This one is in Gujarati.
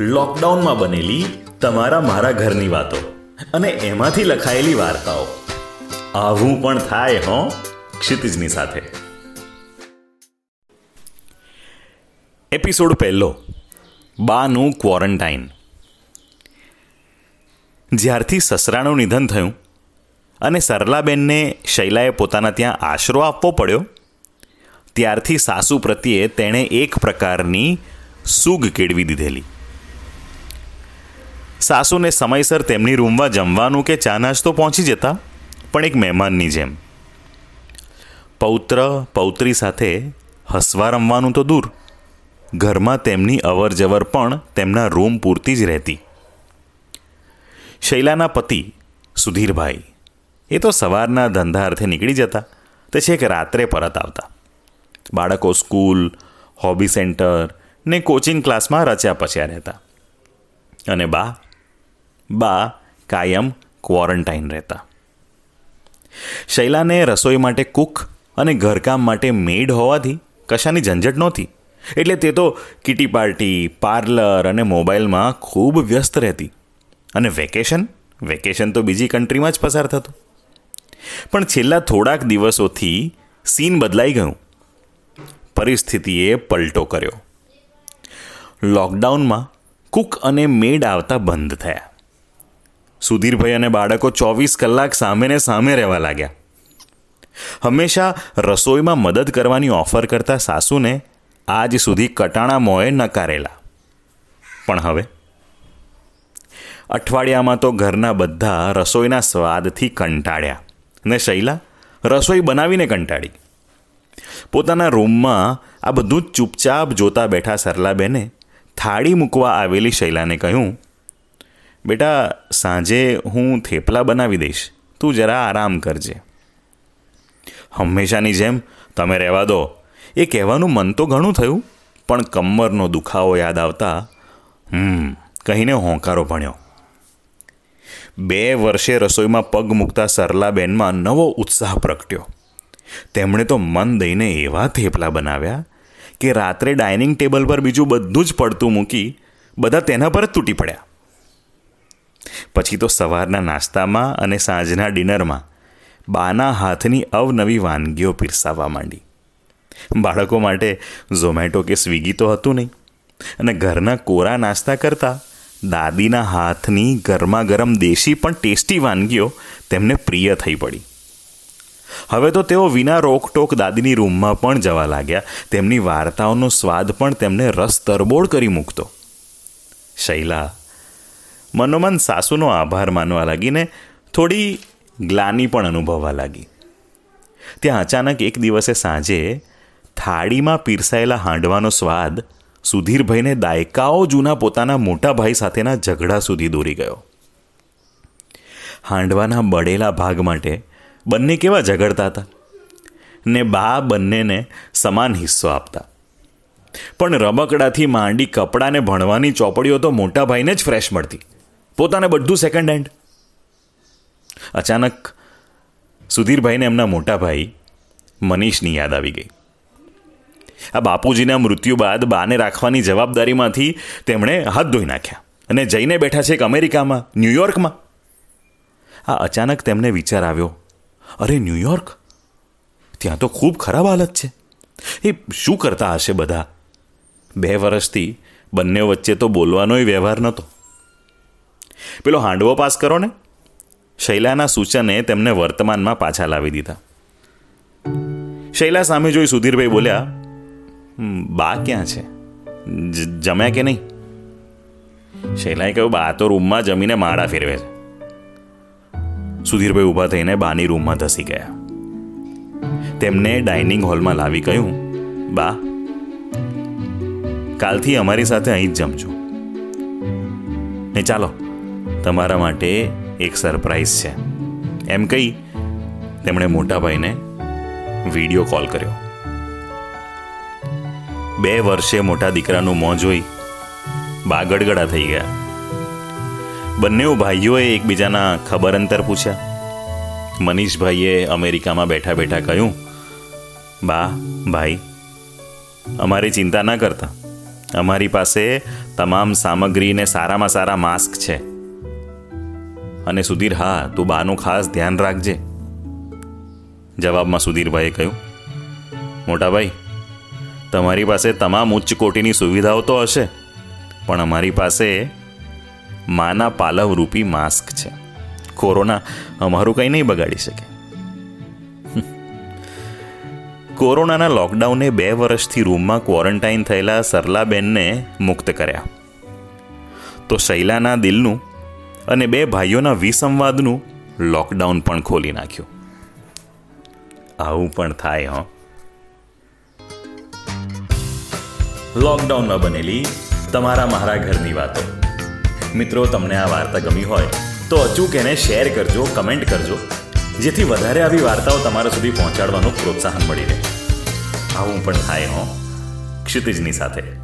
લોકડાઉનમાં બનેલી તમારા મારા ઘરની વાતો અને એમાંથી લખાયેલી વાર્તાઓ. આવું પણ થાય, હો? ક્ષિતિજની સાથે. એપિસોડ પહેલો, બાનું ક્વોરન્ટાઇન જ્યારથી સસરાનું નિધન થયું અને સરલાબેનને શૈલાએ પોતાના ત્યાં આશરો આપવો પડ્યો, ત્યારથી સાસુ પ્રત્યે તેણે એક પ્રકારની સૂગ કેળવી દીધેલી. સાસુને સમયસર તેમની રૂમમાં જમવાનું કે ચા નાસ્તો પહોંચી જતા પણ એક મહેમાનની જેમ. પૌત્ર, પૌત્રી સાથે હસવા રમવાનું તો દૂર. ઘરમાં તેમની અવર જવર પણ તેમના રૂમ પૂરતી જ રહેતી. શૈલાના પતિ સુધીરભાઈ એ તો સવારના ધંધા અર્થે નીકળી જતા તે છેક રાત્રે પરત આવતા. બાળકો સ્કૂલ, હોબી સેન્ટર ને કોચિંગ ક્લાસમાં રચ્યા પચ્યા રહેતા. અને બા બા કાયમ ક્વોરન્ટાઇન રહેતા. શૈલાને રસોઈ માટે કુક અને ઘરકામ માટે મેડ હોવાથી કશાની ઝંઝટ નહોતી. એટલે તે તો કિટી પાર્ટી, પાર્લર અને મોબાઈલમાં ખૂબ વ્યસ્ત રહેતી. અને વેકેશન? વેકેશન તો બીજી કન્ટ્રીમાં જ પસાર થતું. પણ છેલ્લા થોડાક દિવસોથી સીન બદલાઈ ગયું. પરિસ્થિતિએ પલટો કર્યો. લોકડાઉનમાં કુક અને મેડ આવતા બંધ થયા. સુધીરભાઈ અને બાળકો ચોવીસ કલાક સામેને સામે રહેવા લાગ્યા. હંમેશા રસોઈમાં મદદ કરવાની ઓફર કરતા સાસુને આજ સુધી કટાણા મોએ નકારેલા. પણ હવે અઠવાડિયામાં તો ઘરના બધા રસોઈના સ્વાદથી કંટાળ્યા ને શૈલા રસોઈ બનાવીને કંટાળી. પોતાના રૂમમાં આ બધું ચૂપચાપ જોતા બેઠા સરલાબેને થાળી મૂકવા આવેલી શૈલાને કહ્યું બેટા, સાંજે હું થેપલા બનાવી દઈશ. તું જરા આરામ કરજે. હંમેશાની જેમ તમે રહેવા દો. એ કહેવાનું મન તો ઘણું થયું, પણ કમરનો દુખાવો યાદ આવતા, હમ, કહીને હોંકારો ભણ્યો. બે વર્ષે રસોઈમાં પગ મૂકતા સરલાબેનમાં નવો ઉત્સાહ પ્રગટ્યો. તેમણે તો મન દઈને એવા થેપલા બનાવ્યા કે રાત્રે ડાઇનિંગ ટેબલ પર બીજું બધું જ પડતું મૂકી બધા તેના પર જ તૂટી પડ્યા. પછી તો સવારના નાસ્તામાં અને સાંજના ડિનરમાં બાના હાથની અવનવી વાનગીઓ પીરસાવવા માંડી. બાળકો માટે ઝોમેટો કે સ્વિગી તો હતું નહીં. અને ઘરના કોરા નાસ્તા કરતાં દાદીના હાથની ગરમા ગરમ દેશી પણ ટેસ્ટી વાનગીઓ તેમને પ્રિય થઈ પડી. હવે તો તેઓ વિના રોકટોક દાદીની રૂમમાં પણ જવા લાગ્યા. તેમની વાર્તાઓનો સ્વાદ પણ તેમને રસ તરબોળ કરી મૂકતો. શૈલા મનોમન સાસુનો આભાર માનવા લાગીને થોડી ગ્લાની પણ અનુભવવા લાગી. ત્યાં અચાનક એક દિવસે સાંજે થાળીમાં પીરસાયેલા હાંડવાનો સ્વાદ સુધીરભાઈને દાયકાઓ જૂના પોતાના મોટા ભાઈ સાથેના ઝઘડા સુધી દોરી ગયો. હાંડવાના બળેલા ભાગ માટે બંને કેવા ઝઘડતા હતા? ને બા બંનેને સમાન હિસ્સો આપતા. પણ રમકડાથી માંડી કપડાને ભણવાની ચોપડીઓ તો મોટા ભાઈને જ ફ્રેશ મળતી. પોતાને બધું સેકન્ડ હેન્ડ અચાનક સુધીરભાઈને એમના મોટા ભાઈ મનીષની યાદ આવી ગઈ. આ બાપુજીના મૃત્યુ બાદ બાને રાખવાની જવાબદારીમાંથી તેમણે હાથ ધોઈ નાખ્યા અને જઈને બેઠા છે એક અમેરિકામાં ન્યુયોર્કમાં આ અચાનક તેમને વિચાર આવ્યો, અરે ન્યૂયોર્ક ત્યાં તો ખૂબ ખરાબ હાલત છે. એ શું કરતા હશે બધા? બે વર્ષથી બંને વચ્ચે તો બોલવાનોય વ્યવહાર નહોતો. પેલો હાંડવો પાસ કરો ને. શૈલાના સૂચને તેમને વર્તમાનમાં પાછા લાવી દીધા. શૈલા સામે જોઈ સુધીરભાઈ બોલ્યા બા ક્યાં છે? જમ્યા કે નહીં? શૈલાએ કહ્યું, બા તો રૂમમાં જમીને માળા ફેરવે છે. સુધીરભાઈ ઊભા થઈને બાની રૂમમાં ધસી ગયા. તેમને ડાઇનિંગ હોલમાં લાવી કહ્યું, બા, કાલથી અમારી સાથે અહીં જ જમજો. ને ચાલો તમારા માટે એક સરપ્રાઈઝ છે. એમ કહી તેમણે મોટાભાઈને વીડિયો કોલ કર્યો. બે વર્ષે મોટા દીકરાનું મોં જોઈ બા ગડગડા થઈ ગયા. બંને ભાઈઓએ એકબીજાના ખબર અંતર પૂછ્યા. મનીષભાઈએ અમેરિકામાં બેઠા બેઠા કહ્યું, બા, ભાઈ, અમારી ચિંતા ના કરતા. અમારી પાસે તમામ સામગ્રીને સારામાં સારા માસ્ક છે. અને સુધીર, હા, તું બાનું ખાસ ધ્યાન રાખજે. જવાબમાં સુધીરભાઈએ કહ્યું, મોટાભાઈ, તમારી પાસે તમામ ઉચ્ચ કોટીની સુવિધાઓ તો હશે, પણ અમારી પાસે માના પાલવ રૂપી માસ્ક છે. કોરોના અમારું કંઈ નહીં બગાડી શકે. કોરોનાના લોકડાઉને બે વર્ષથી રૂમમાં ક્વોરન્ટાઇન થયેલા સરલાબેનને મુક્ત કર્યા. તો શૈલાના દિલનું અને બે ભાઈઓના વિસંવાદનું લોકડાઉન પણ ખોલી નાખ્યું. આવું પણ થાય, હં. લોકડાઉનમાં બનેલી તમારા મારા ઘરની વાતો. મિત્રો, તમને આ વાર્તા ગમી હોય, તો અચૂક એને શેર કરજો, કમેન્ટ કરજો, જેથી વધારે આવી વાર્તાઓ તમારા સુધી પહોંચાડવાનું પ્રોત્સાહન મળી રહે. આવું પણ થાય, હો. ક્ષિતિજની સાથે.